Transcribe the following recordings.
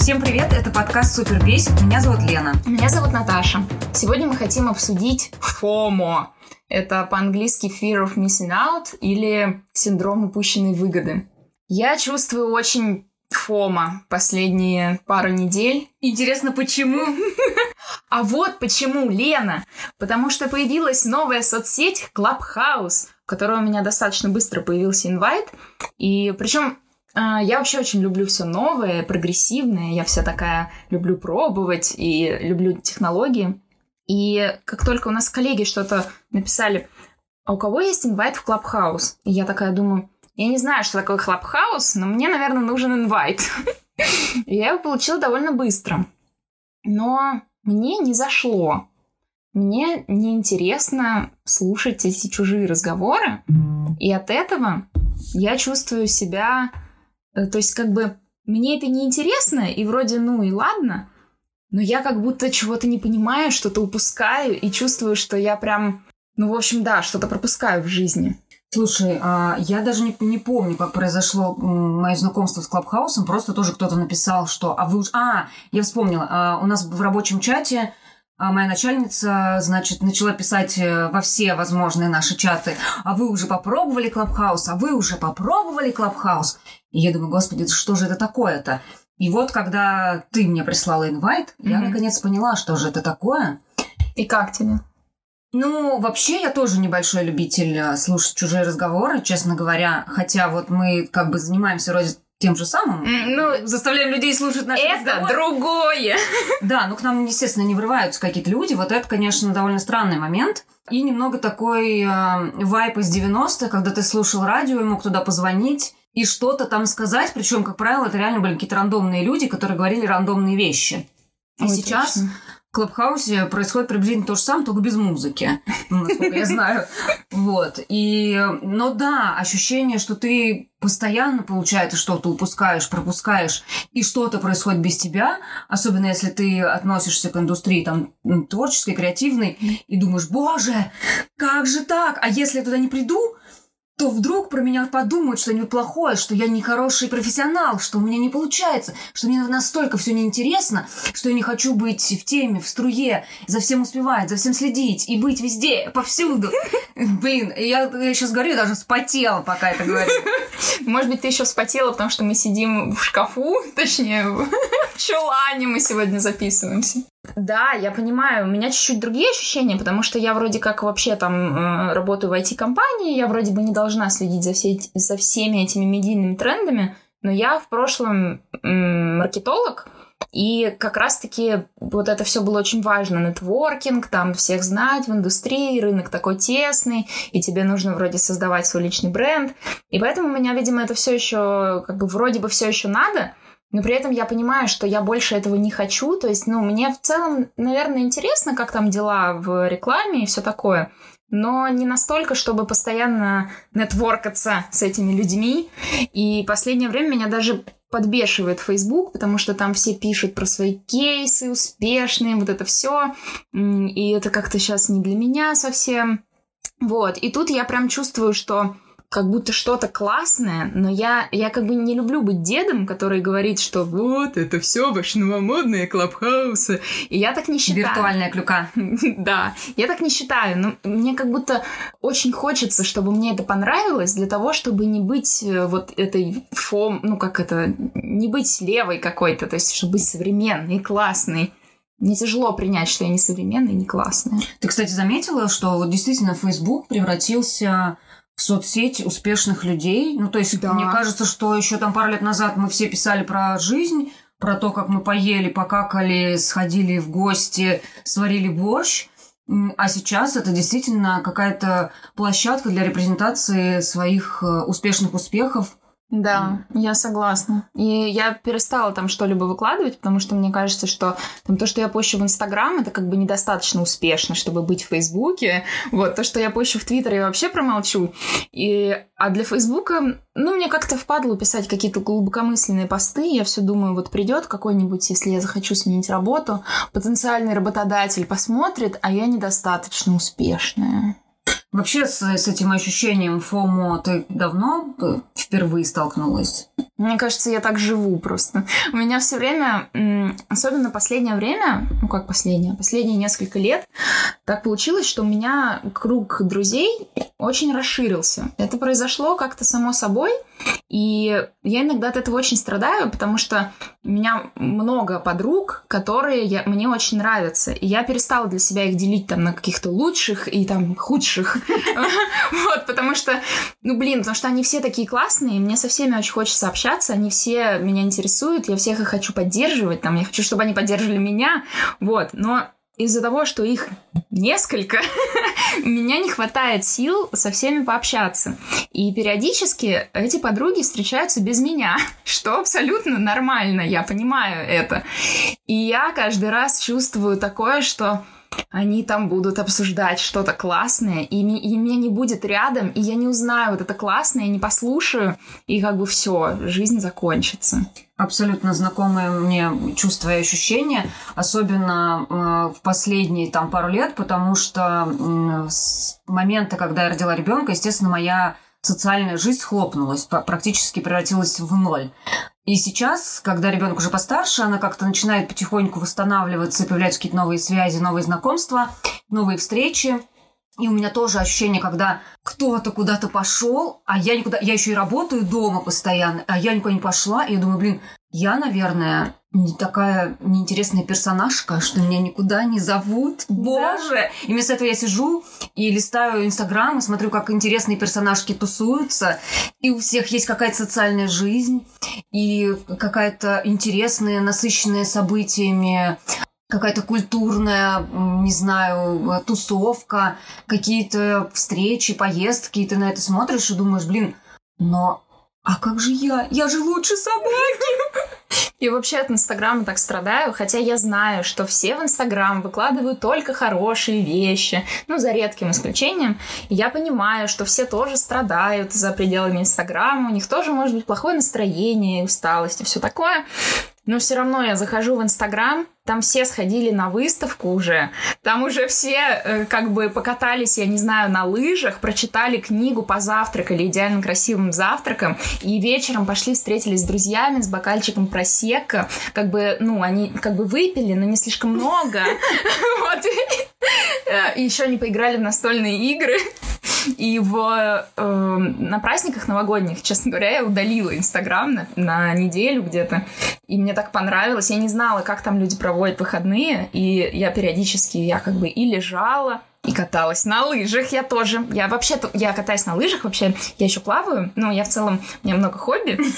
Всем привет, это подкаст Супер Бесит. Меня зовут Лена. Меня зовут Наташа. Сегодня мы хотим обсудить FOMO. Это по-английски Fear of Missing Out или синдром упущенной выгоды. Я чувствую очень фома последние пару недель. Интересно, почему? А вот почему, Лена. Потому что появилась новая соцсеть Clubhouse, в которой у меня достаточно быстро появился инвайт. И причем я вообще очень люблю все новое, прогрессивное. Я вся такая люблю пробовать и люблю технологии. И как только у нас коллеги что-то написали, а у кого есть инвайт в Clubhouse? И я такая думаю, я не знаю, что такое Clubhouse, но мне, наверное, нужен инвайт. Я его получила довольно быстро. Но мне не зашло. Мне неинтересно слушать эти чужие разговоры. И от этого я чувствую себя... э, То есть, как бы, мне это неинтересно, и вроде, ну и ладно, но я как будто чего-то не понимаю, что-то упускаю, и чувствую, что я прям, ну, в общем, да, что-то пропускаю в жизни. Слушай, а, я даже не, не помню, как произошло мое знакомство с Клабхаусом. Просто тоже кто-то написал, что... А вы уж... А, я вспомнила. А, у нас в рабочем чате а, моя начальница, значит, начала писать э, во все возможные наши чаты. А вы уже попробовали Clubhouse? А вы уже попробовали Clubhouse? И я думаю, господи, что же это такое-то? И вот, когда ты мне прислала invite, я Мгм. наконец поняла, что же это такое. И как тебе? Ну, вообще, я тоже небольшой любитель э, слушать чужие разговоры, честно говоря. Хотя вот мы как бы занимаемся вроде тем же самым. Ну, Заставляем людей слушать наши это разговоры. другое. Да, ну к нам, естественно, не врываются какие-то люди. Вот это, конечно, довольно странный момент. И немного такой э, вайб из 90-х, когда ты слушал радио и мог туда позвонить и что-то там сказать. Причем, как правило, это реально были какие-то рандомные люди, которые говорили рандомные вещи. И Ой, сейчас точно. в Клабхаусе происходит приблизительно то же самое, только без музыки, ну, насколько я знаю. Вот. И, но да, ощущение, что ты постоянно, получается, что-то упускаешь, пропускаешь, и что-то происходит без тебя, особенно если ты относишься к индустрии там творческой, креативной, и думаешь, боже, как же так? А если я туда не приду, то вдруг про меня подумают что-нибудь плохое, что я не хороший профессионал, что у меня не получается, что мне настолько все неинтересно, что я не хочу быть в теме, в струе, за всем успевать, за всем следить и быть везде, повсюду. Блин, я, сейчас говорю, я даже вспотела, пока это говорю. Может быть, ты еще вспотела, потому что мы сидим в шкафу, точнее, в чулане мы сегодня записываемся. Да, я понимаю, у меня чуть-чуть другие ощущения, потому что я вроде как вообще там э, работаю в IT-компании, я вроде бы не должна следить за, все за всеми этими медийными трендами, но я в прошлом маркетолог, и как раз-таки вот это все было очень важно. Нетворкинг, там всех знать в индустрии, рынок такой тесный, и тебе нужно вроде создавать свой личный бренд. И поэтому у меня, видимо, это все еще, как бы вроде бы все еще надо, но при этом я понимаю, что я больше этого не хочу. То есть, ну, мне в целом, наверное, интересно, как там дела в рекламе и все такое. Но не настолько, чтобы постоянно нетворкаться с этими людьми. И последнее время меня даже подбешивает Facebook, потому что там все пишут про свои кейсы успешные, вот это все. И это как-то сейчас не для меня совсем. Вот. И тут я прям чувствую, что как будто что-то классное, но я, я как бы не люблю быть дедом, который говорит, что вот, это все ваши новомодные клабхаусы. И я так не считаю. Виртуальная клюка. Да, я так не считаю. Но мне как будто очень хочется, чтобы мне это понравилось, для того, чтобы не быть э, вот этой фом, ну как это, не быть левой какой-то, то есть чтобы быть современной, классной. Мне тяжело принять, что я не современная и не классная. Ты, кстати, заметила, что вот действительно Facebook превратился соцсеть успешных людей. Ну, то есть, Да. мне кажется, что еще там пару лет назад мы все писали про жизнь, про то, как мы поели, покакали, сходили в гости, сварили борщ. А сейчас это действительно какая-то площадка для репрезентации своих э, успешных успехов. Да, я согласна. И я перестала там что-либо выкладывать, потому что мне кажется, что там то, что я пощу в Инстаграм, это как бы недостаточно успешно, чтобы быть в Фейсбуке. Вот, то, что я пощу в Твиттер, я вообще промолчу. И, а для Фейсбука, ну, мне как-то впадло писать какие-то глубокомысленные посты. Я все думаю, вот придет какой-нибудь, если я захочу сменить работу, потенциальный работодатель посмотрит, а я недостаточно успешная. Вообще с, с этим ощущением ФОМО ты давно э, впервые столкнулась? Мне кажется, я так живу просто. У меня все время, особенно последнее время, ну как последнее, последние несколько лет, так получилось, что у меня круг друзей очень расширился. Это произошло как-то само собой, и я иногда от этого очень страдаю, потому что у меня много подруг, которые я, мне очень нравятся. И я перестала для себя их делить там на каких-то лучших и там худших. Вот, потому что, ну блин, потому что они все такие классные, мне со всеми очень хочется общаться, они все меня интересуют, я всех их хочу поддерживать, там, я хочу, чтобы они поддерживали меня, вот, но из-за того, что их несколько, меня не хватает сил со всеми пообщаться. И периодически эти подруги встречаются без меня, что абсолютно нормально, я понимаю это. И я каждый раз чувствую такое, что они там будут обсуждать что-то классное, и, ми- и меня не будет рядом, и я не узнаю вот это классное, не послушаю, и как бы все, жизнь закончится. Абсолютно знакомые мне чувства и ощущения, особенно э, в последние там пару лет, потому что э, с момента, когда я родила ребенка, естественно, моя социальная жизнь схлопнулась, практически превратилась в ноль. И сейчас, когда ребенок уже постарше, она как-то начинает потихоньку восстанавливаться, появляются какие-то новые связи, новые знакомства, новые встречи. И у меня тоже ощущение, когда кто-то куда-то пошел, а я никуда, я еще и работаю дома постоянно, а я никуда не пошла, и я думаю, блин, я, наверное, не такая неинтересная персонажка, что меня никуда не зовут. Боже! Да. И вместо этого я сижу и листаю Инстаграм и смотрю, как интересные персонажки тусуются. И у всех есть какая-то социальная жизнь и какая-то интересная, насыщенная событиями какая-то культурная, не знаю, тусовка, какие-то встречи, поездки, и ты на это смотришь и думаешь, блин, но а как же я? Я же лучше собаки! И вообще от Инстаграма так страдаю, хотя я знаю, что все в Инстаграм выкладывают только хорошие вещи, ну, за редким исключением. И я понимаю, что все тоже страдают за пределами Инстаграма, у них тоже может быть плохое настроение, усталость и все такое. Но все равно я захожу в Инстаграм, там все сходили на выставку уже, там уже все э, как бы покатались, я не знаю, на лыжах, прочитали книгу, позавтракали идеально красивым завтраком, и вечером пошли встретились с друзьями с бокальчиком просека, как бы, ну, они как бы выпили, но не слишком много, вот, и еще они поиграли в настольные игры, и в, э, на праздниках новогодних, честно говоря, я удалила Инстаграм на, на неделю где-то. И мне так понравилось. Я не знала, как там люди проводят выходные. И я периодически, я как бы и лежала, и каталась на лыжах я тоже. Я вообще, я катаюсь на лыжах вообще. Я еще плаваю. Ну, я в целом, у меня много хобби.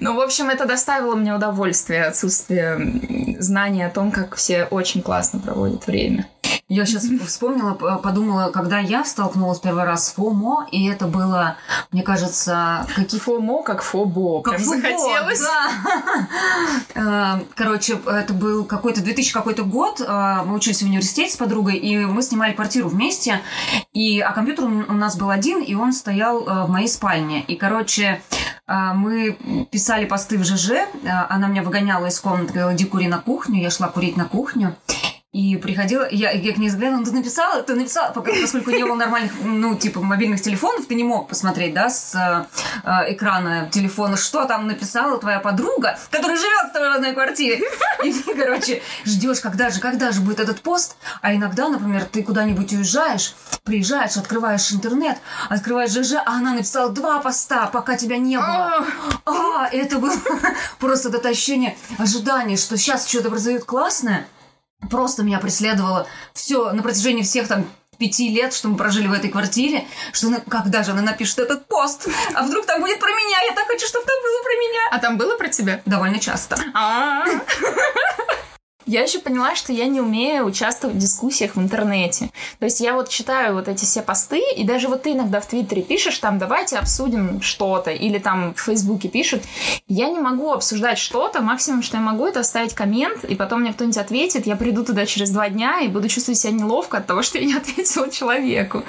Ну, в общем, это доставило мне удовольствие, отсутствие знания о том, как все очень классно проводят время. Я сейчас вспомнила, подумала, когда я столкнулась первый раз с ФОМО, и это было, мне кажется, какие... ФОМО, как ФОБО. Как Прям ФОБО, захотелось. Да. Э, короче, это был какой-то 2000 какой-то год. Э, мы учились в университете с подругой, и мы снимали квартиру вместе. И, а компьютер у нас был один, и он стоял э, в моей спальне. И, короче, мы писали посты в ЖЖ. Она меня выгоняла из комнаты, говорила, иди кури на кухню. Я шла курить на кухню. И приходила, я, я к ней заглянула, «Ну, ты написала, ты написала, поскольку не было нормальных, ну, типа, мобильных телефонов, ты не мог посмотреть, да, с э, экрана телефона, что там написала твоя подруга, которая живет в твоей родной квартире. И ты, короче, ждешь, когда же, когда же будет этот пост. А иногда, например, ты куда-нибудь уезжаешь, приезжаешь, открываешь интернет, открываешь ЖЖ, а она написала два поста, пока тебя не было. А, это было просто это ощущение ожидания, что сейчас что-то произойдет классное, просто меня преследовало все на протяжении всех там пяти лет, что мы прожили в этой квартире, что она, когда же она напишет этот пост, а вдруг там будет про меня, я так хочу, чтобы там было про меня. А там было про тебя? Довольно часто. А. Я еще поняла, что я не умею участвовать в дискуссиях в интернете. То есть я вот читаю вот эти все посты, и даже вот ты иногда в Твиттере пишешь, там, давайте обсудим что-то, или там в Фейсбуке пишут. Я не могу обсуждать что-то, максимум, что я могу, это оставить коммент, и потом мне кто-нибудь ответит, я приду туда через два дня и буду чувствовать себя неловко от того, что я не ответила человеку.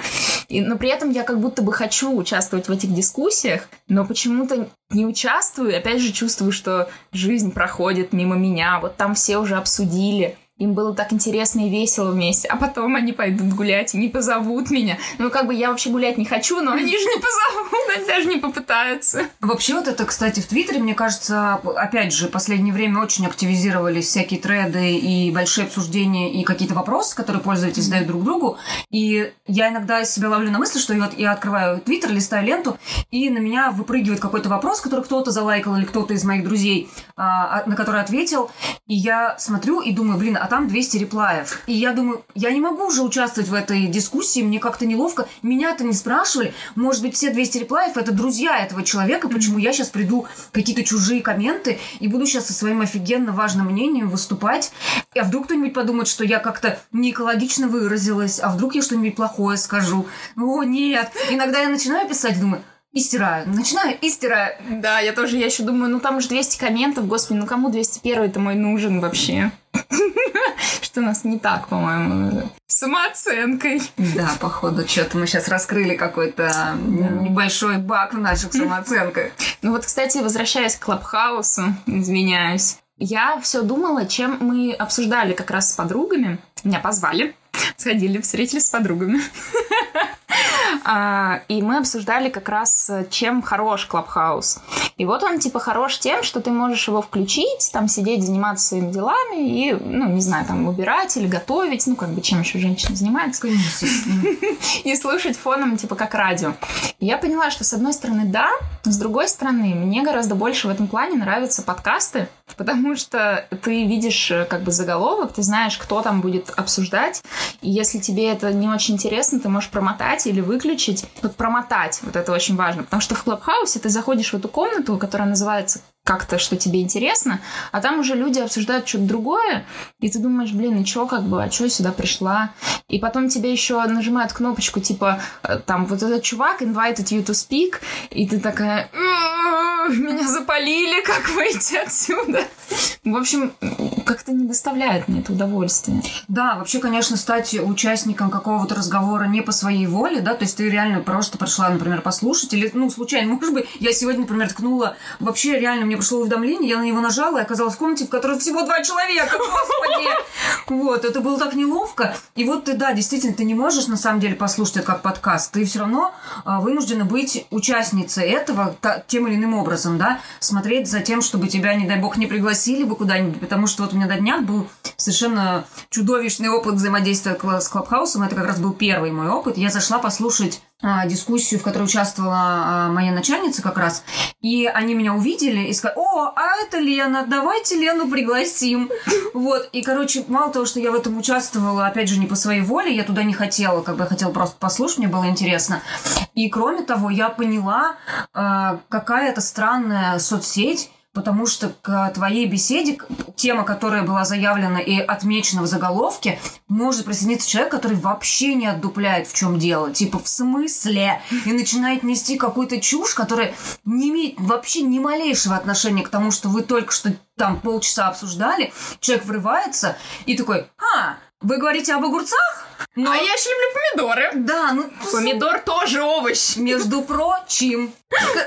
И, но при этом я как будто бы хочу участвовать в этих дискуссиях, но почему-то не участвую, опять же чувствую, что жизнь проходит мимо меня, вот там все уже обсудили, им было так интересно и весело вместе, а потом они пойдут гулять и не позовут меня. Ну, как бы я вообще гулять не хочу, но они же не позовут, они даже не попытаются. Вообще вот это, кстати, в Твиттере, мне кажется, опять же, в последнее время очень активизировались всякие треды и большие обсуждения и какие-то вопросы, которые пользователи задают друг другу. И я иногда себя ловлю на мысли, что я, я открываю Твиттер, листаю ленту, и на меня выпрыгивает какой-то вопрос, который кто-то залайкал или кто-то из моих друзей, а, а, на который ответил. И я смотрю и думаю, блин, а там 200 реплаев. И я думаю, я не могу уже участвовать в этой дискуссии, мне как-то неловко. Меня-то не спрашивали. Может быть, все 200 реплаев – это друзья этого человека, почему я сейчас приду какие-то чужие комменты и буду сейчас со своим офигенно важным мнением выступать. А вдруг кто-нибудь подумает, что я как-то не экологично выразилась, а вдруг я что-нибудь плохое скажу. О, нет. Иногда я начинаю писать, думаю, и стираю. Начинаю и стираю. Да, я тоже, я еще думаю, ну там уже 200 комментов, господи, ну кому 201-й-то мой нужен вообще? Что у нас не так, по-моему, самооценкой. Да, походу, что-то мы сейчас раскрыли какой-то небольшой баг в наших самооценках. Ну вот, кстати, возвращаясь к Клабхаусу, извиняюсь, я все думала, чем мы обсуждали как раз с подругами. Меня позвали, сходили, встретились с подругами. А, и мы обсуждали как раз, чем хорош Клабхаус. И вот он типа хорош тем, что ты можешь его включить, там сидеть, заниматься своими делами и, ну, не знаю, там убирать или готовить, ну, как бы чем еще женщина занимается. И слушать фоном, типа, как радио. И я поняла, что с одной стороны, да, с другой стороны, мне гораздо больше в этом плане нравятся подкасты, потому что ты видишь как бы заголовок, ты знаешь, кто там будет обсуждать, и если тебе это не очень интересно, ты можешь промотать или выключить. Вот промотать, вот это очень важно, потому что в Клабхаусе ты заходишь в эту комнату, которая называется как-то, что тебе интересно, а там уже люди обсуждают что-то другое, и ты думаешь, блин, и что, как бы, а что я сюда пришла? И потом тебе еще нажимают кнопочку, типа, э, там, вот этот чувак invited you to speak, и ты такая, меня запалили, как выйти отсюда? В общем, как-то не доставляет мне это удовольствие. Да, вообще, конечно, стать участником какого-то разговора не по своей воле, да, то есть ты реально просто пришла, например, послушать, или, ну, случайно, может быть, я сегодня, например, ткнула, вообще реально мне пришло уведомление, я на него нажала и оказалась в комнате, в которой всего два человека, господи! Вот, это было так неловко. И вот ты, да, действительно, ты не можешь на самом деле послушать это как подкаст, ты все равно а, вынуждена быть участницей этого тем или иным образом, да, смотреть за тем, чтобы тебя, не дай бог, не пригласили бы куда-нибудь, потому что вот у меня на днях был совершенно чудовищный опыт взаимодействия с Клабхаусом, это как раз был первый мой опыт. Я зашла послушать дискуссию, в которой участвовала а, моя начальница как раз, и они меня увидели и сказали, о, а это Лена, давайте Лену пригласим. Вот, и, короче, мало того, что я в этом участвовала, опять же, не по своей воле, я туда не хотела, как бы я хотела просто послушать, мне было интересно. И, кроме того, я поняла, а, какая это странная соцсеть, потому что к твоей беседе тема, которая была заявлена и отмечена в заголовке, может присоединиться человек, который вообще не отдупляет, в чем дело. Типа, в смысле? И начинает нести какую-то чушь, которая не имеет вообще ни малейшего отношения к тому, что вы только что там полчаса обсуждали. Человек врывается и такой, а, вы говорите об огурцах? Но... А я еще люблю помидоры. Да, ну... Помидор тоже овощ. Между прочим.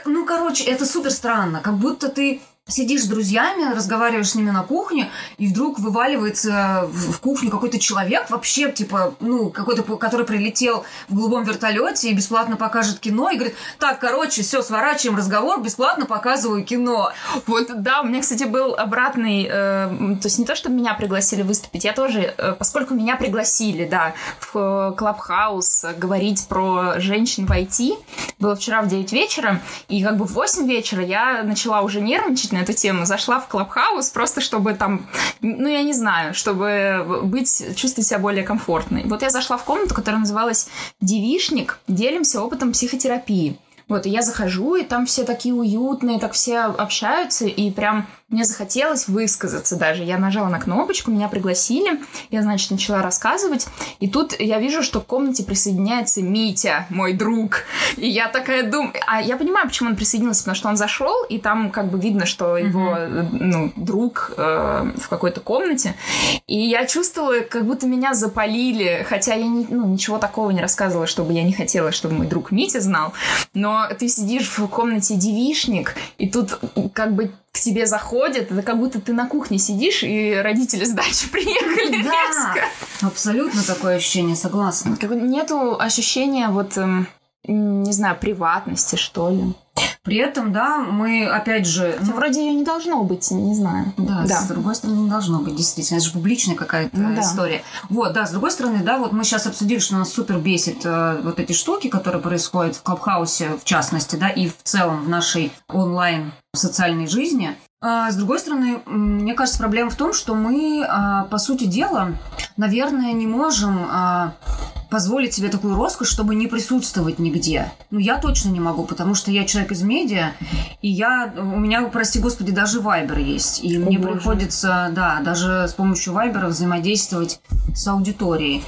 Ну, короче, это супер странно. Как будто ты сидишь с друзьями, разговариваешь с ними на кухне, и вдруг вываливается в кухню какой-то человек, вообще, типа, ну, какой-то, который прилетел в голубом вертолете и бесплатно покажет кино, и говорит, так, короче, все, сворачиваем разговор, бесплатно показываю кино. Вот, да, у меня, кстати, был обратный, э, то есть не то, чтобы меня пригласили выступить, я тоже, э, поскольку меня пригласили, да, в Clubhouse говорить про женщин в IT, было вчера в 9 вечера, и как бы в 8 вечера я начала уже нервничать, на эту тему. Зашла в Clubhouse просто, чтобы там, ну, я не знаю, чтобы быть, чувствовать себя более комфортной. Вот я зашла в комнату, которая называлась «Девишник. Делимся опытом психотерапии». Вот, и я захожу, и там все такие уютные, так все общаются, и прям мне захотелось высказаться даже. Я нажала на кнопочку, меня пригласили, я, значит, начала рассказывать, и тут я вижу, что к комнате присоединяется Митя, мой друг. И я такая думаю... А я понимаю, почему он присоединился, потому что он зашел, и там как бы видно, что его, ну, друг э, в какой-то комнате. И я чувствовала, как будто меня запалили, хотя я не, ну, ничего такого не рассказывала, чтобы я не хотела, чтобы мой друг Митя знал. Но ты сидишь в комнате девишник, и тут как бы к тебе заходят, это как будто ты на кухне сидишь, и родители с дачи приехали Да, резко. абсолютно такое ощущение, согласна. Как Нету ощущения вот, эм, не знаю, приватности, что ли. При этом, да, мы, опять же... Ну, вроде ее не должно быть, не знаю. Да, с другой стороны, не должно быть, действительно. Это же публичная какая-то Ну да. история. Вот, да, с другой стороны, да, вот мы сейчас обсудили, что нас супер бесит э, вот эти штуки, которые происходят в Клабхаусе, в частности, да, и в целом в нашей онлайн социальной жизни. А, с другой стороны, мне кажется, проблема в том, что мы, а, по сути дела, наверное, не можем а, позволить себе такую роскошь, чтобы не присутствовать нигде. Ну, я точно не могу, потому что я человек из медиа, и я, у меня, прости господи, даже Вайбер есть. И мне боже. приходится, да, даже с помощью Вайбера взаимодействовать с аудиторией.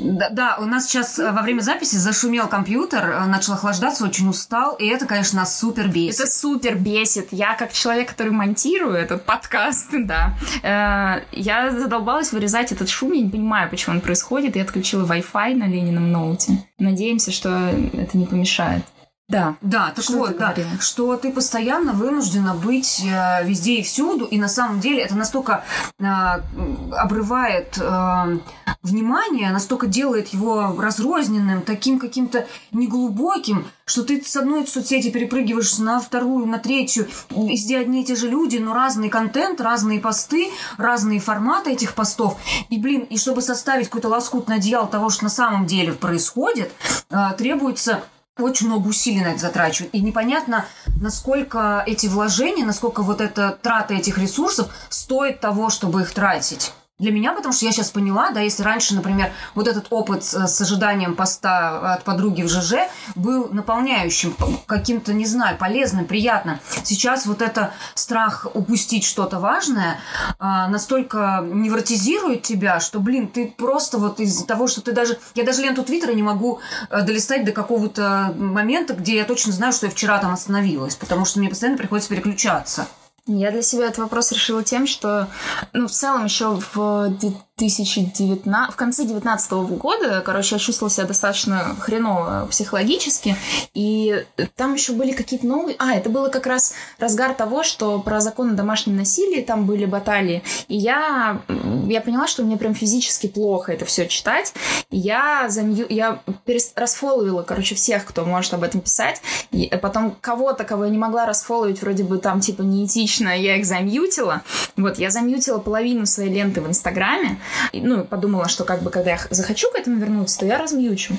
Да, да, у нас сейчас э, во время записи зашумел компьютер, э, начал охлаждаться, очень устал, и это, конечно, нас супер бесит. Это супер бесит. Я, как человек, который монтирую этот подкаст, да, э, я задолбалась вырезать этот шум, я не понимаю, почему он происходит. Я отключила Wi-Fi на Ленином ноуте. Надеемся, что это не помешает. Да. Да, так Что вот, да, говорила? что ты постоянно вынуждена быть э, везде и всюду, и на самом деле это настолько э, обрывает э, внимание, настолько делает его разрозненным, таким каким-то неглубоким, что ты с одной соцсети перепрыгиваешь на вторую, на третью, везде одни и те же люди, но разный контент, разные посты, разные форматы этих постов. И, блин, и чтобы составить какой-то лоскутный одеял того, что на самом деле происходит, э, требуется очень много усилий на это затрачивают. И непонятно, насколько эти вложения, насколько вот эта трата этих ресурсов стоит того, чтобы их тратить. Для меня, потому что я сейчас поняла, да, если раньше, например, вот этот опыт с, с ожиданием поста от подруги в ЖЖ был наполняющим, каким-то, не знаю, полезным, приятным. Сейчас вот это страх упустить что-то важное а, настолько невротизирует тебя, что, блин, ты просто вот из-за того, что ты даже... Я даже ленту Твиттера не могу э, долистать до какого-то момента, где я точно знаю, что я вчера там остановилась, потому что мне постоянно приходится переключаться. Я для себя этот вопрос решила тем, что, ну, в целом еще в 2019, в конце 2019 года, короче, я чувствовала себя достаточно хреново психологически, и там еще были какие-то новые... А, это было как раз разгар того, что про закон о домашнем насилии, там были баталии, и я, я поняла, что мне прям физически плохо это все читать, я, замью... я перес... расфоловила, короче, всех, кто может об этом писать, и потом кого-то, кого я не могла расфоловить, вроде бы там, типа, неэтично, я их замьютила, вот, я замьютила половину своей ленты в Инстаграме, и, ну, подумала, что как бы, когда я захочу к этому вернуться, то я размьючу.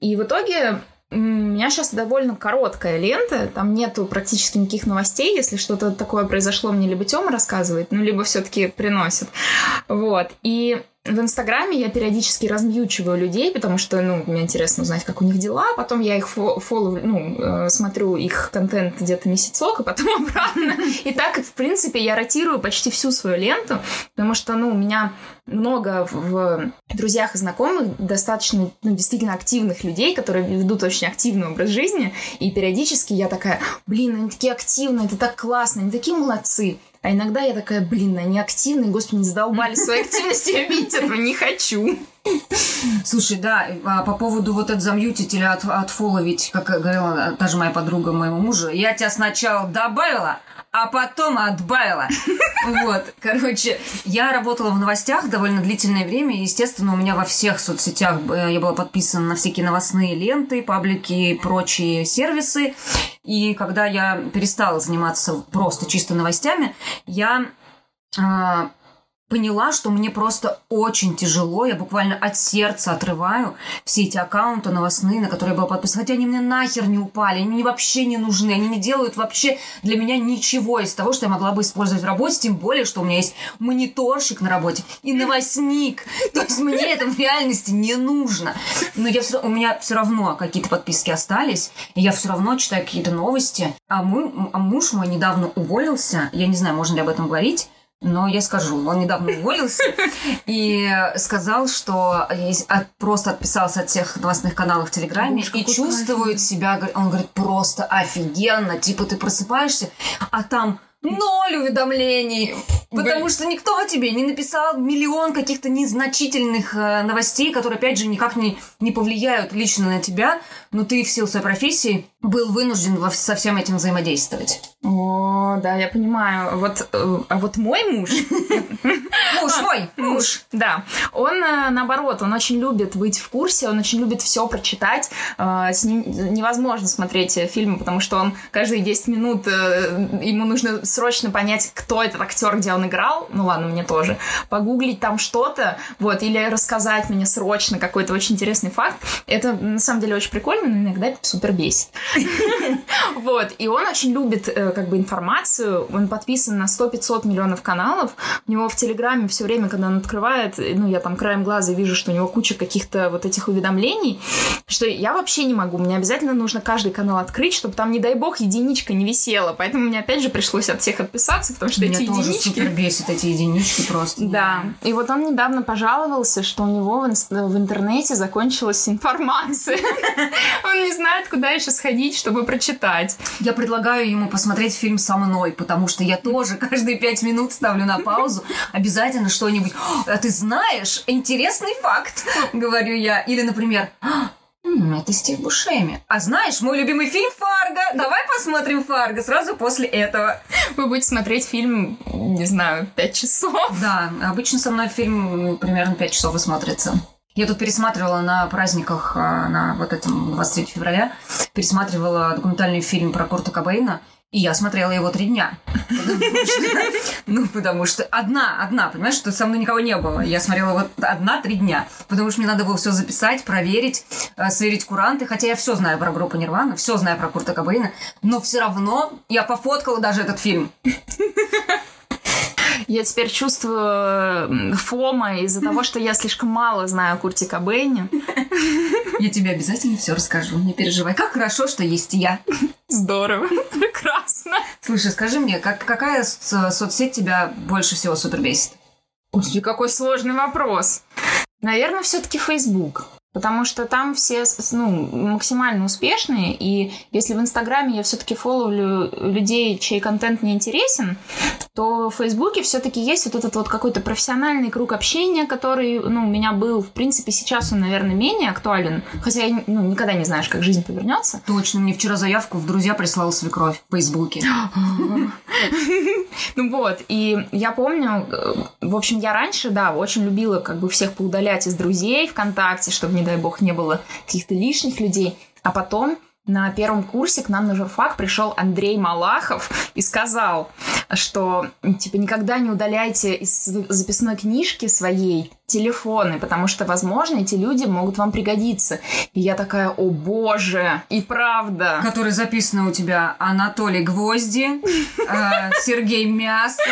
И в итоге у меня сейчас довольно короткая лента, там нету практически никаких новостей, если что-то такое произошло, мне либо Тёма рассказывает, ну, либо все таки приносит. Вот. И в Инстаграме я периодически размьючиваю людей, потому что, ну, мне интересно узнать, как у них дела. Потом я их фо- ну, э, смотрю их контент где-то месяцок, и потом обратно. И так, в принципе, я ротирую почти всю свою ленту, потому что, ну, у меня много в друзьях и знакомых достаточно, ну, действительно активных людей, которые ведут очень активный образ жизни, и периодически я такая, блин, они такие активные, это так классно, они такие молодцы. А иногда я такая, блин, они активные, господи, не задолбали своей активностью, я видеть этого не хочу. Слушай, да, а по поводу вот это замьютить или от, отфоловить, как говорила та же моя подруга моему мужу, я тебя сначала добавила, а потом отбавила. Вот, короче, я работала в новостях довольно длительное время, и, естественно, у меня во всех соцсетях э, я была подписана на всякие новостные ленты, паблики и прочие сервисы. И когда я перестала заниматься просто чисто новостями, я а, поняла, что мне просто очень тяжело. Я буквально от сердца отрываю все эти аккаунты новостные, на которые я была подписана. Хотя они мне нахер не упали, они мне вообще не нужны. Они не делают вообще для меня ничего из того, что я могла бы использовать в работе. Тем более, что у меня есть мониторщик на работе и новостник. То есть мне это в реальности не нужно. Но я всё- у меня все равно какие-то подписки остались. И я все равно читаю какие-то новости. А, мой, а муж мой недавно уволился. Я не знаю, можно ли об этом говорить. Но я скажу, он недавно уволился и сказал, что просто отписался от всех новостных каналов в Телеграме Боже, и чувствует себя, он говорит, просто офигенно. Типа ты просыпаешься, а там ноль уведомлений, потому Блин. что никто о тебе не написал миллион каких-то незначительных э, новостей, которые, опять же, никак не, не повлияют лично на тебя, но ты в силу своей профессии был вынужден во, со всем этим взаимодействовать. О, да, я понимаю. Вот, э, а вот мой муж... Муж мой, муж. Да. Он, э, наоборот, он очень любит быть в курсе, он очень любит все прочитать. Э, с ним невозможно смотреть фильмы, потому что он каждые 10 минут, ему нужно срочно понять, кто этот актер, где он играл. Ну ладно, мне тоже. Погуглить там что-то, вот, или рассказать мне срочно какой-то очень интересный факт. Это, на самом деле, очень прикольно, но иногда это супер бесит. Вот. И он очень любит э, как бы информацию. Он подписан на 100-500 миллионов каналов. У него в Телеграме все время, когда он открывает, ну, я там краем глаза вижу, что у него куча каких-то вот этих уведомлений, что я вообще не могу. Мне обязательно нужно каждый канал открыть, чтобы там, не дай бог, единичка не висела. Поэтому мне опять же пришлось от всех отписаться, потому что Меня эти тоже единички... супер бесит эти единички просто. Да. И вот он недавно пожаловался, что у него в, в интернете закончилась информация. Он не знает, куда еще сходить, чтобы прочитать. Я предлагаю ему посмотреть фильм со мной, потому что я тоже каждые пять минут ставлю на паузу. Обязательно что-нибудь. А ты знаешь, интересный факт, говорю я. Или, например, это Стив Бушеми. А знаешь, мой любимый фильм Фарго. Давай посмотрим Фарго сразу после этого. Вы будете смотреть фильм, не знаю, пять часов. Да, обычно со мной фильм примерно пять часов и смотрится. Я тут пересматривала на праздниках, а, на вот этом 23 февраля, пересматривала документальный фильм про Курта Кобейна, и я смотрела его три дня. ну, потому что одна, одна, понимаешь, что со мной никого не было. Я смотрела вот одна три дня, потому что мне надо было все записать, проверить, э, сверить куранты. Хотя я все знаю про группу Нирвана, все знаю про Курта Кобейна, но все равно я пофоткала даже этот фильм. Я теперь чувствую фома из-за того, что я слишком мало знаю о Курте Кобейне. Я тебе обязательно все расскажу, не переживай. Как хорошо, что есть я. Здорово, прекрасно. Слушай, скажи мне, как, какая соцсеть тебя больше всего супер бесит? Господи, какой сложный вопрос. Наверное, все-таки Facebook. Потому что там все ну, максимально успешные, и если в Инстаграме я все-таки фолловлю людей, чей контент мне интересен, то в Фейсбуке все-таки есть вот этот вот какой-то профессиональный круг общения, который ну, у меня был. В принципе, сейчас он, наверное, менее актуален. Хотя ну, никогда не знаешь, как жизнь повернется. Точно, мне вчера заявку в друзья прислала свекровь в Фейсбуке. Ну вот, и я помню, э, в общем, я раньше, да, очень любила как бы всех поудалять из друзей ВКонтакте, чтобы, не дай бог, не было каких-то лишних людей. А потом на первом курсе к нам на журфак пришел Андрей Малахов и сказал, что типа никогда не удаляйте из записной книжки своей телефоны, потому что, возможно, эти люди могут вам пригодиться. И я такая, о боже, и правда. Которые записаны у тебя Анатолий Гвозди, э, Сергей Мясо,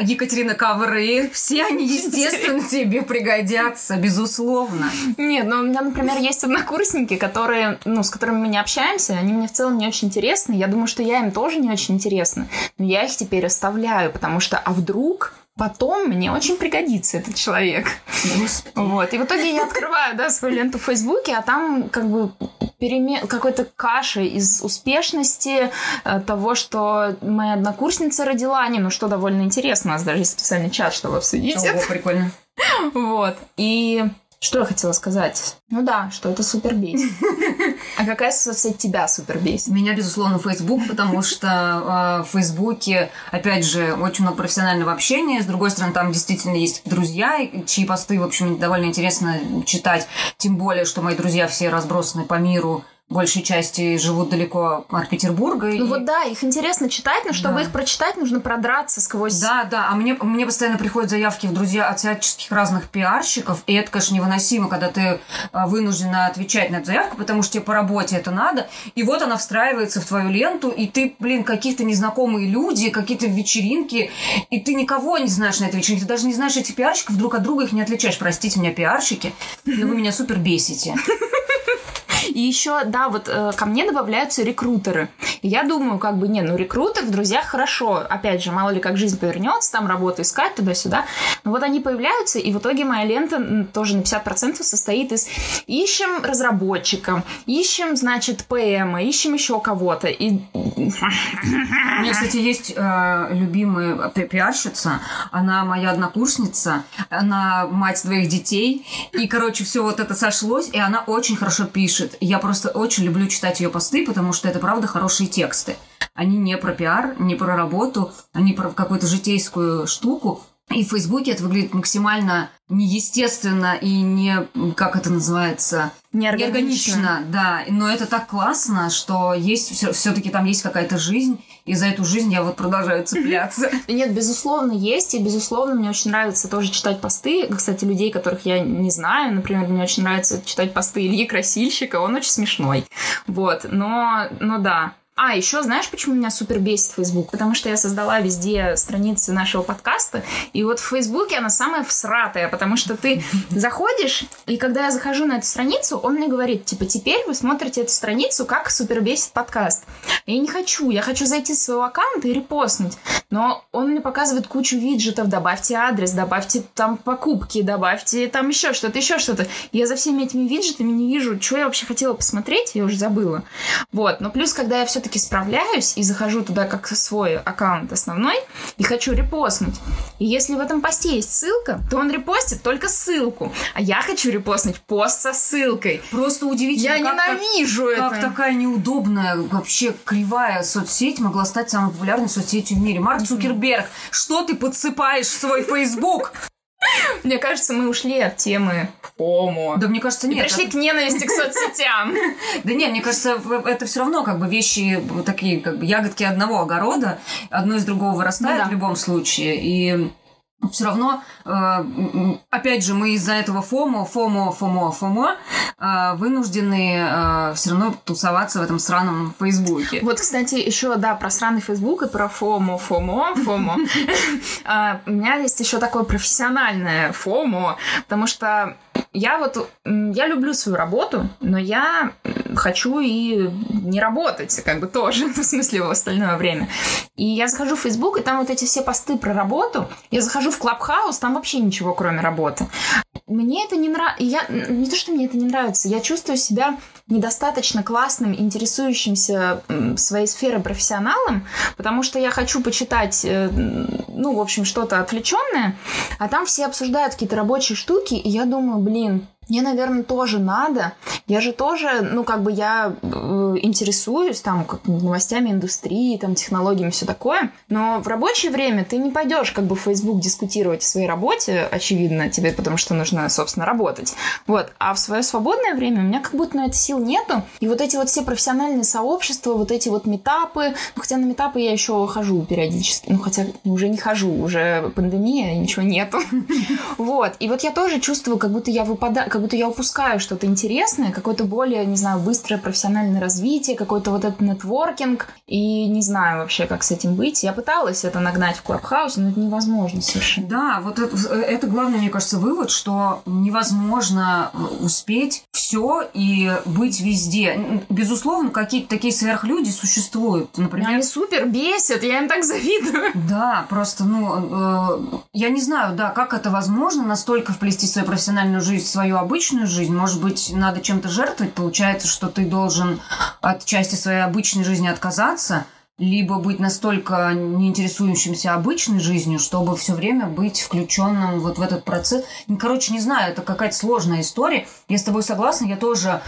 Екатерина Ковры. Все они, естественно, тебе пригодятся, безусловно. Нет, ну у меня, например, есть однокурсники, которые, ну, с которыми мы не общаемся, они мне в целом не очень интересны. Я думаю, что я им тоже не очень интересна. Но я их теперь оставляю, потому что, а вдруг потом мне очень пригодится этот человек. Вот. И в итоге я открываю, да, свою ленту в Фейсбуке, а там как бы перемен... какой-то каша из успешности э, того, что моя однокурсница родила, не, ну что довольно интересно, у нас даже есть специальный чат, чтобы обсудить Ого, прикольно. Вот. И что я хотела сказать? Ну да, что это супер бесит. А какая соцсеть тебя супер бесит? Меня, безусловно, Facebook, потому что э, в Фейсбуке, опять же, очень много профессионального общения. С другой стороны, там действительно есть друзья, чьи посты, в общем, довольно интересно читать. Тем более, что мои друзья все разбросаны по миру большей части живут далеко от Петербурга. Ну и... вот да, их интересно читать, но чтобы да. их прочитать, нужно продраться сквозь... Да, да, а мне, мне постоянно приходят заявки в друзья от всяческих разных пиарщиков, и это, конечно, невыносимо, когда ты а, вынуждена отвечать на эту заявку, потому что тебе по работе это надо, и вот она встраивается в твою ленту, и ты, блин, какие-то незнакомые люди, какие-то вечеринки, и ты никого не знаешь на этой вечеринке, ты даже не знаешь этих пиарщиков, друг от друга их не отличаешь. Простите меня, пиарщики, но вы меня супер бесите. И еще, да, вот э, ко мне добавляются рекрутеры. И я думаю, как бы, не, ну рекрутер в друзьях хорошо. Опять же, мало ли как жизнь повернется, там работу искать туда-сюда. Но вот они появляются, и в итоге моя лента тоже на 50% состоит из ищем разработчика, ищем, значит, ПМ, ищем еще кого-то. И... У меня, кстати, есть э, любимая пиарщица. Она моя однокурсница. Она мать двоих детей. И, короче, все вот это сошлось, и она очень хорошо пишет. Я просто очень люблю читать ее посты, потому что это правда хорошие тексты. Они не про пиар, не про работу, они про какую-то житейскую штуку. И в Фейсбуке это выглядит максимально неестественно и не, как это называется, неорганично. да. Но это так классно, что есть все-таки там есть какая-то жизнь, и за эту жизнь я вот продолжаю цепляться. Нет, безусловно, есть, и безусловно, мне очень нравится тоже читать посты. Кстати, людей, которых я не знаю, например, мне очень нравится читать посты Ильи Красильщика, он очень смешной. Вот, но, но да, а, еще знаешь, почему меня супер бесит Facebook? Потому что я создала везде страницы нашего подкаста, и вот в Фейсбуке она самая всратая, потому что ты заходишь, и когда я захожу на эту страницу, он мне говорит, типа, теперь вы смотрите эту страницу, как супер бесит подкаст. Я не хочу, я хочу зайти с своего аккаунта и репостнуть, но он мне показывает кучу виджетов, добавьте адрес, добавьте там покупки, добавьте там еще что-то, еще что-то. Я за всеми этими виджетами не вижу, что я вообще хотела посмотреть, я уже забыла. Вот, но плюс, когда я все все-таки справляюсь и захожу туда как свой аккаунт основной и хочу репостнуть. И если в этом посте есть ссылка, то он репостит только ссылку. А я хочу репостнуть пост со ссылкой. Просто удивительно. Я ненавижу это. Как такая неудобная, вообще кривая соцсеть могла стать самой популярной соцсетью в мире. Марк Цукерберг, что ты подсыпаешь в свой Facebook? Мне кажется, мы ушли от темы FOMO. Да, мне кажется, нет. И пришли к ненависти к соцсетям. Да нет, мне кажется, это все равно как бы вещи такие, как бы ягодки одного огорода, одно из другого вырастает ну в любом случае. И все равно, э, опять же, мы из-за этого FOMO, FOMO, FOMO, FOMO э, вынуждены э, все равно тусоваться в этом сраном Фейсбуке. Вот, кстати, еще, да, про сраный Фейсбук и про FOMO, FOMO, FOMO. У меня есть еще такое профессиональное FOMO, потому что я вот, я люблю свою работу, но я хочу и не работать, как бы тоже, в смысле, в остальное время. И я захожу в Facebook, и там вот эти все посты про работу. Я захожу в Клабхаус, там вообще ничего, кроме работы. Мне это не нравится. Я... Не то, что мне это не нравится, я чувствую себя недостаточно классным, интересующимся своей сферой профессионалом, потому что я хочу почитать, э, ну, в общем, что-то отвлеченное, а там все обсуждают какие-то рабочие штуки, и я думаю, блин, мне, наверное, тоже надо. Я же тоже, ну, как бы я э, интересуюсь там как, новостями индустрии, там, технологиями, все такое. Но в рабочее время ты не пойдешь как бы в Facebook дискутировать о своей работе, очевидно, тебе, потому что нужно, собственно, работать. Вот. А в свое свободное время у меня как будто на это сил нету. И вот эти вот все профессиональные сообщества, вот эти вот метапы, ну, хотя на метапы я еще хожу периодически, ну, хотя уже не хожу, уже пандемия, ничего нету. Вот. И вот я тоже чувствую, как будто я выпадаю, как будто я упускаю что-то интересное, какое-то более, не знаю, быстрое профессиональное развитие, какой-то вот этот нетворкинг, и не знаю вообще, как с этим быть. Я пыталась это нагнать в Клабхаусе, но это невозможно совершенно. Да, вот это, это главный, мне кажется, вывод, что невозможно успеть все и быть везде. Безусловно, какие-то такие сверхлюди существуют. Например... Они супер бесят, я им так завидую. Да, просто, ну, э, я не знаю, да, как это возможно, настолько вплести в свою профессиональную жизнь свою обычную жизнь. Может быть, надо чем-то жертвовать. Получается, что ты должен от части своей обычной жизни отказаться, либо быть настолько не интересующимся обычной жизнью, чтобы все время быть включенным вот в этот процесс. Короче, не знаю, это какая-то сложная история. Я с тобой согласна, я тоже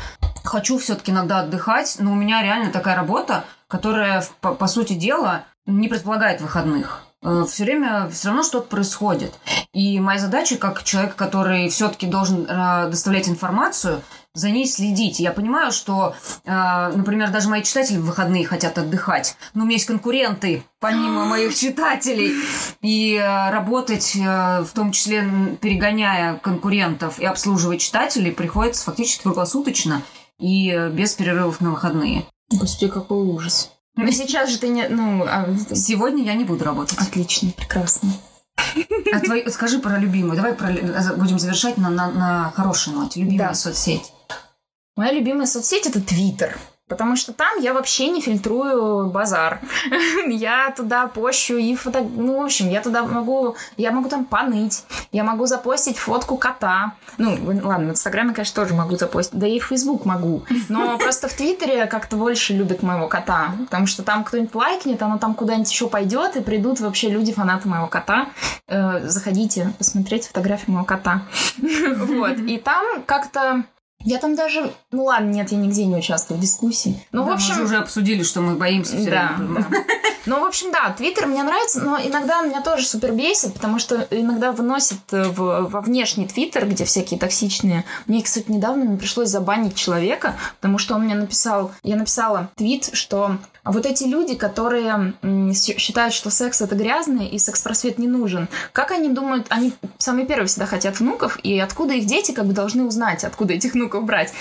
хочу все-таки иногда отдыхать, но у меня реально такая работа, которая, по, по сути дела, не предполагает выходных. Э, все время все равно что-то происходит. И моя задача, как человек, который все-таки должен э, доставлять информацию, за ней следить. Я понимаю, что, э, например, даже мои читатели в выходные хотят отдыхать, но у меня есть конкуренты, помимо моих читателей, и работать, в том числе перегоняя конкурентов и обслуживать читателей, приходится фактически круглосуточно и без перерывов на выходные. Господи, какой ужас. Но сейчас же ты не... Ну, а... Сегодня я не буду работать. Отлично, прекрасно. А твой, скажи про любимую. Давай про, будем завершать на, на, на хорошей ноте. Любимая да. соцсеть. Моя любимая соцсеть – это Твиттер. Потому что там я вообще не фильтрую базар. я туда пощу и фото... Ну, в общем, я туда могу... Я могу там поныть. Я могу запостить фотку кота. Ну, ладно, в Инстаграме, конечно, тоже могу запостить. Да и в Фейсбук могу. Но просто в Твиттере как-то больше любят моего кота. Потому что там кто-нибудь лайкнет, оно там куда-нибудь еще пойдет, и придут вообще люди, фанаты моего кота. Э, заходите посмотреть фотографии моего кота. вот. И там как-то Я там даже... Ну ладно, нет, я нигде не участвую в дискуссии. Ну, Да, в общем... Мы же уже обсудили, что мы боимся все Да, время. Ну, в общем, да, Твиттер мне нравится, но иногда меня тоже супер бесит, потому что иногда выносит э, в, во внешний Твиттер, где всякие токсичные. Мне, кстати, недавно мне пришлось забанить человека, потому что он мне написал... Я написала твит, что вот эти люди, которые считают, что секс это грязно и секс-просвет не нужен, как они думают, они самые первые всегда хотят внуков, и откуда их дети как бы должны узнать, откуда этих внуков брать?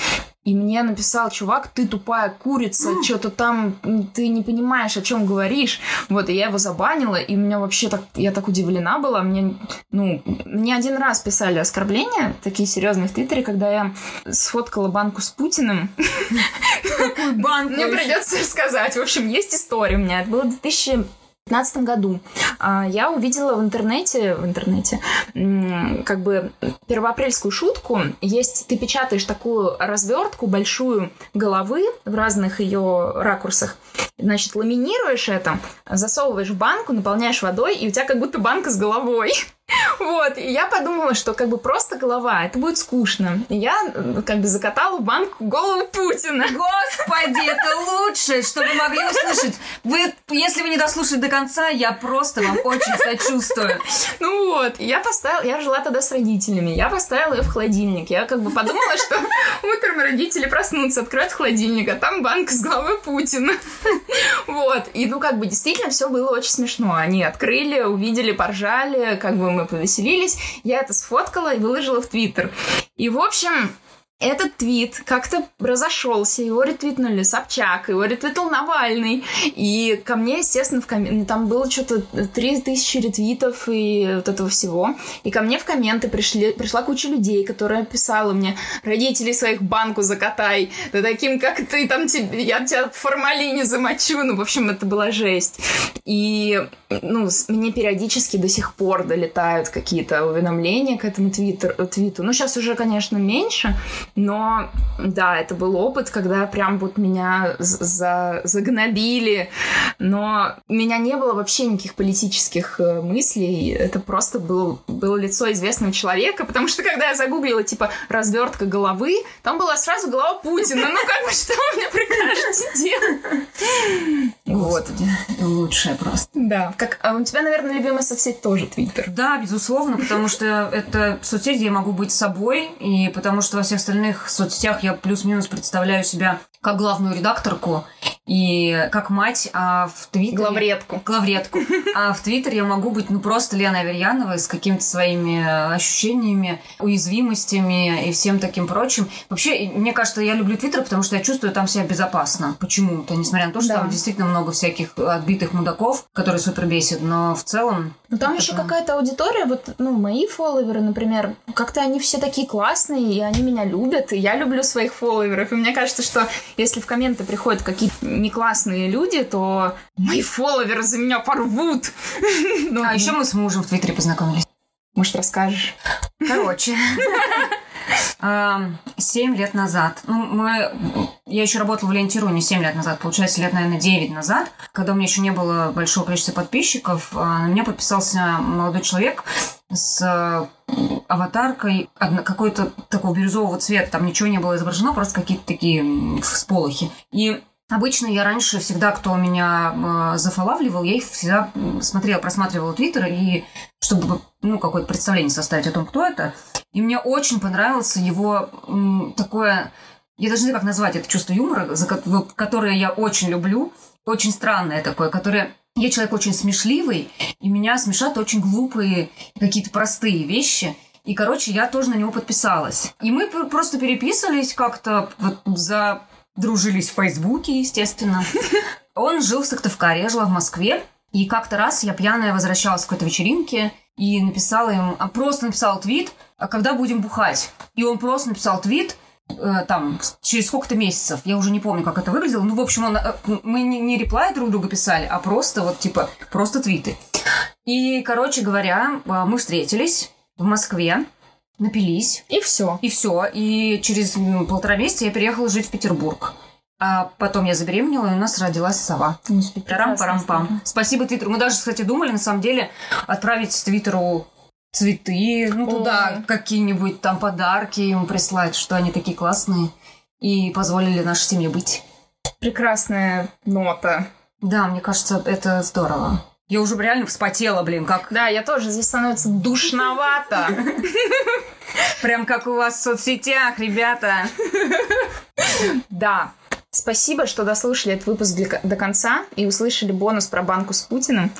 И мне написал чувак, ты тупая курица, что-то там, ты не понимаешь, о чем говоришь. Вот, и я его забанила, и меня вообще так, я так удивлена была. Мне, ну, мне один раз писали оскорбления, такие серьезные в Твиттере, когда я сфоткала банку с Путиным. Банк. Мне придется рассказать. В общем, есть история у меня. Это было в 2015 году. А, Я увидела в интернете, в интернете, как бы первоапрельскую шутку. Есть, ты печатаешь такую развертку большую головы в разных ее ракурсах. Значит, ламинируешь это, засовываешь в банку, наполняешь водой, и у тебя как будто банка с головой. Вот, и я подумала, что как бы просто голова, это будет скучно. И я как бы закатала в банку голову Путина. Господи, это лучшее, что вы могли услышать. Вы, если вы не дослушали до конца, я просто вам очень сочувствую. Ну вот, я поставила, я жила тогда с родителями, я поставила ее в холодильник. Я как бы подумала, что утром родители проснутся, откроют холодильник, а там банка с головой Путина. Вот, и ну как бы действительно все было очень смешно. Они открыли, увидели, поржали, как бы мы повеселились. Я это сфоткала и выложила в Твиттер. И, в общем, этот твит как-то разошелся, его ретвитнули Собчак, его ретвитнул Навальный. И ко мне, естественно, в коммен... там было что-то 3000 ретвитов и вот этого всего. И ко мне в комменты пришли... пришла куча людей, которая писала мне, родителей своих банку закатай, да таким, как ты, там, тебе... я тебя в формалине замочу. Ну, в общем, это была жесть. И, ну, мне периодически до сих пор долетают какие-то уведомления к этому твиттер... твиту. Ну, сейчас уже, конечно, меньше, но да, это был опыт, когда прям вот меня за... загнобили, но у меня не было вообще никаких политических э, мыслей, это просто был, было лицо известного человека, потому что когда я загуглила, типа, развертка головы, там была сразу голова Путина, ну как бы что вы мне прикажете делать? Вот. Лучшее просто. Да. Как, а у тебя, наверное, любимая соцсеть тоже Твиттер. Да, безусловно, потому что это соцсеть, где я могу быть собой, и потому что во всех остальных соцсетях я плюс-минус представляю себя как главную редакторку и как мать, а в Твиттере... Главредку. Главредку. А в Твиттере я могу быть, ну, просто Лена Аверьянова с какими-то своими ощущениями, уязвимостями и всем таким прочим. Вообще, мне кажется, я люблю Твиттер, потому что я чувствую там себя безопасно. Почему-то, несмотря на то, что Да. там действительно много всяких отбитых мудаков, которые супер бесят, но в целом... Ну там еще какая-то аудитория, вот, ну, мои фолловеры, например, как-то они все такие классные, и они меня любят, и я люблю своих фолловеров. И мне кажется, что если в комменты приходят какие-то не классные люди, то мои фолловеры за меня порвут. Ну, А еще мы с мужем в Твиттере познакомились. может, расскажешь? Короче. Семь лет назад. Ну, мы... Я еще работала в Ленте.ру не семь лет назад, получается, лет, наверное, девять назад, когда у меня еще не было большого количества подписчиков, а, на меня подписался молодой человек с э, аватаркой какой-то такого бирюзового цвета. Там ничего не было изображено, просто какие-то такие всполохи. И Обычно я раньше всегда, кто меня э, зафолавливал, я их всегда смотрела, просматривала Твиттер, и чтобы, ну, какое-то представление составить о том, кто это. И мне очень понравился его м, такое... Я даже не знаю, как назвать это чувство юмора, за которое я очень люблю. Очень странное такое, которое... Я человек очень смешливый, и меня смешат очень глупые, какие-то простые вещи. И, короче, я тоже на него подписалась. И мы пр- просто переписывались как-то, вот за... дружились в Фейсбуке, естественно. Он жил в Сыктывкаре, я жила в Москве. И как-то раз я пьяная возвращалась с какой-то вечеринки и написала ему, а, просто написала твит, «А когда будем бухать. И он просто написал твит, э, там, через сколько-то месяцев, я уже не помню, как это выглядело. Ну, в общем, он, э, мы не, не реплай друг другу писали, а просто вот, типа, просто твиты. И, короче говоря, э, мы встретились в Москве, напились, И все. и все. И через полтора месяца я переехала жить в Петербург. А потом я забеременела, и у нас родилась сова. Тарам-парам-пам. Спасибо Твиттеру. Мы даже, кстати, думали, на самом деле, отправить Твиттеру цветы, ну, туда какие-нибудь там подарки им прислать, что они такие классные и позволили нашей семье быть. Прекрасная нота. Да, мне кажется, это здорово. Я уже реально вспотела, блин, как Да, я тоже. Здесь становится душновато. прям как у вас в соцсетях, ребята. Да. Спасибо, что дослушали этот выпуск до конца и услышали бонус про банку с Путиным.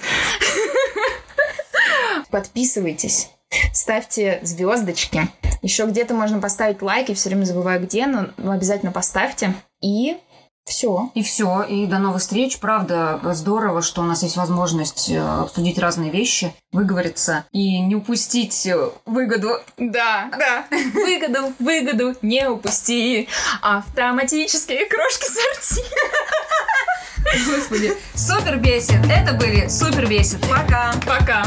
Подписывайтесь, ставьте звездочки. Еще где-то можно поставить лайки, все время забываю где, но обязательно поставьте. И все. И все, и до новых встреч. Правда, здорово, что у нас есть возможность э, обсудить разные вещи, выговориться и не упустить э, выгоду. Да, да. Выгоду, выгоду не упусти. Автоматические крошки сорти. Господи, супер бесит. Это были супер бесит. Пока. Пока.